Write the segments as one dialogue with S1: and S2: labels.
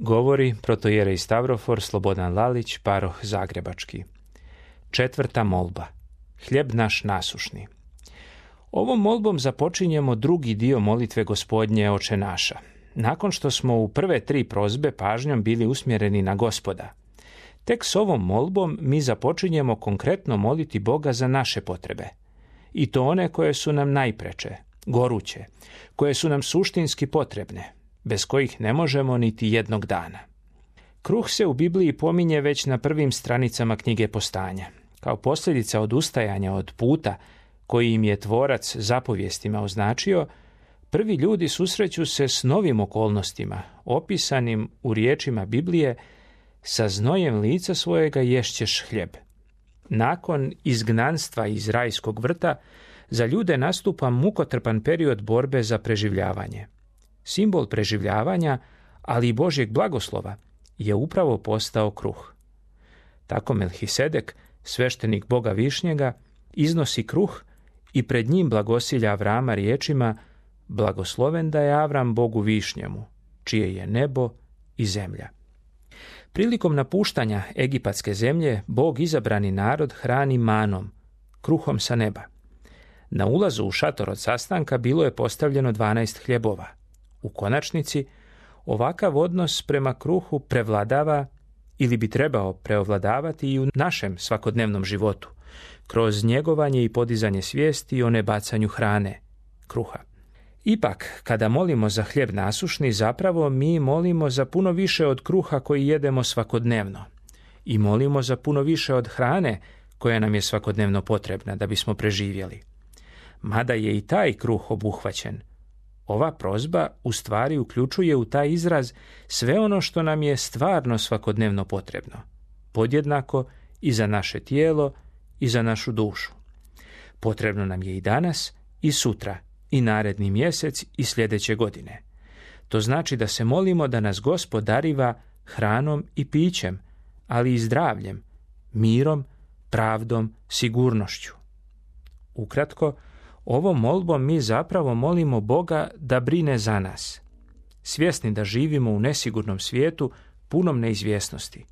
S1: Govori protojerej Stavrofor Slobodan Lalić, paroh Zagrebački. Četvrta molba. Hljeb naš nasušni. Ovom molbom započinjemo drugi dio molitve gospodnje oče naša. Nakon što smo u prve tri prozbe pažnjom bili usmjereni na gospoda. Tek s ovom molbom mi započinjemo konkretno moliti Boga za naše potrebe. I to one koje su nam najpreče, goruće, koje su nam suštinski potrebne, bez kojih ne možemo niti jednog dana. Kruh se u Bibliji pominje već na prvim stranicama knjige postanja. Kao posljedica odustajanja od puta koji im je tvorac zapovjestima označio, prvi ljudi susreću se s novim okolnostima, opisanim u riječima Biblije, sa znojem lica svojega ješćeš hljeb. Nakon izgnanstva iz rajskog vrta, za ljude nastupa mukotrpan period borbe za preživljavanje. Simbol preživljavanja, ali i Božjeg blagoslova, je upravo postao kruh. Tako Melhisedek, sveštenik Boga Višnjega, iznosi kruh i pred njim blagosilja Avrama riječima Blagosloven da je Avram Bogu Višnjemu, čije je nebo i zemlja. Prilikom napuštanja Egipatske zemlje, Bog izabrani narod hrani manom, kruhom sa neba. Na ulazu u šator od sastanka bilo je postavljeno 12 hljebova. U konačnici, ovakav odnos prema kruhu prevladava ili bi trebao preovladavati i u našem svakodnevnom životu, kroz njegovanje i podizanje svijesti o nebacanju hrane, kruha. Ipak, kada molimo za hljeb nasušni, zapravo mi molimo za puno više od kruha koji jedemo svakodnevno. I molimo za puno više od hrane koja nam je svakodnevno potrebna da bismo preživjeli. Mada je i taj kruh obuhvaćen, ova prozba u stvari uključuje u taj izraz sve ono što nam je stvarno svakodnevno potrebno. Podjednako i za naše tijelo i za našu dušu. Potrebno nam je i danas i sutra i naredni mjesec i sljedeće godine. To znači da se molimo da nas Gospod dariva hranom i pićem, ali i zdravljem, mirom, pravdom, sigurnošću. Ukratko, ovom molbom mi zapravo molimo Boga da brine za nas. Svjesni da živimo u nesigurnom svijetu punom neizvjesnosti.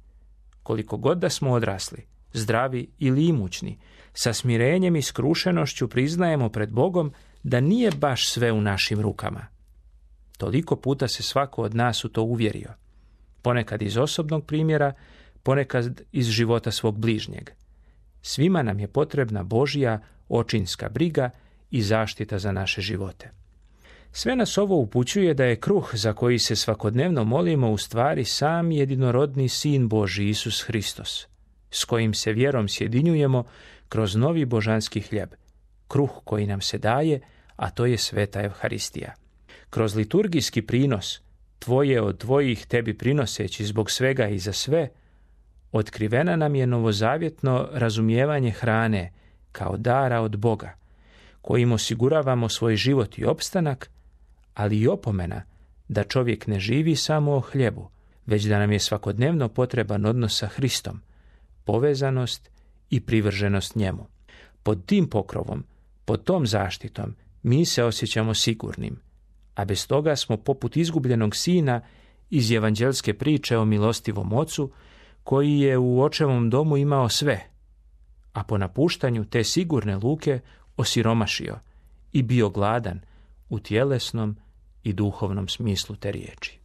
S1: Koliko god da smo odrasli, zdravi ili imućni, sa smirenjem i skrušenošću priznajemo pred Bogom da nije baš sve u našim rukama. Toliko puta se svako od nas u to uvjerio. Ponekad iz osobnog primjera, ponekad iz života svog bližnjeg. Svima nam je potrebna Božija očinska briga i zaštita za naše živote. Sve nas ovo upućuje da je kruh za koji se svakodnevno molimo u stvari sam jedinorodni sin Boži Isus Hristos, s kojim se vjerom sjedinjujemo kroz novi božanski hljeb, kruh koji nam se daje, a to je sveta Evharistija. Kroz liturgijski prinos, tvoje od tvojih tebi prinoseći zbog svega i za sve, otkrivena nam je novozavjetno razumijevanje hrane kao dara od Boga, kojim osiguravamo svoj život i opstanak, ali i opomena da čovjek ne živi samo o hljebu, već da nam je svakodnevno potreban odnos sa Hristom, povezanost i privrženost njemu. Pod tim pokrovom, pod tom zaštitom, mi se osjećamo sigurnim, a bez toga smo poput izgubljenog sina iz evanđelske priče o milostivom ocu, koji je u očevom domu imao sve, a po napuštanju te sigurne luke osiromašio i bio gladan u tjelesnom i duhovnom smislu te riječi.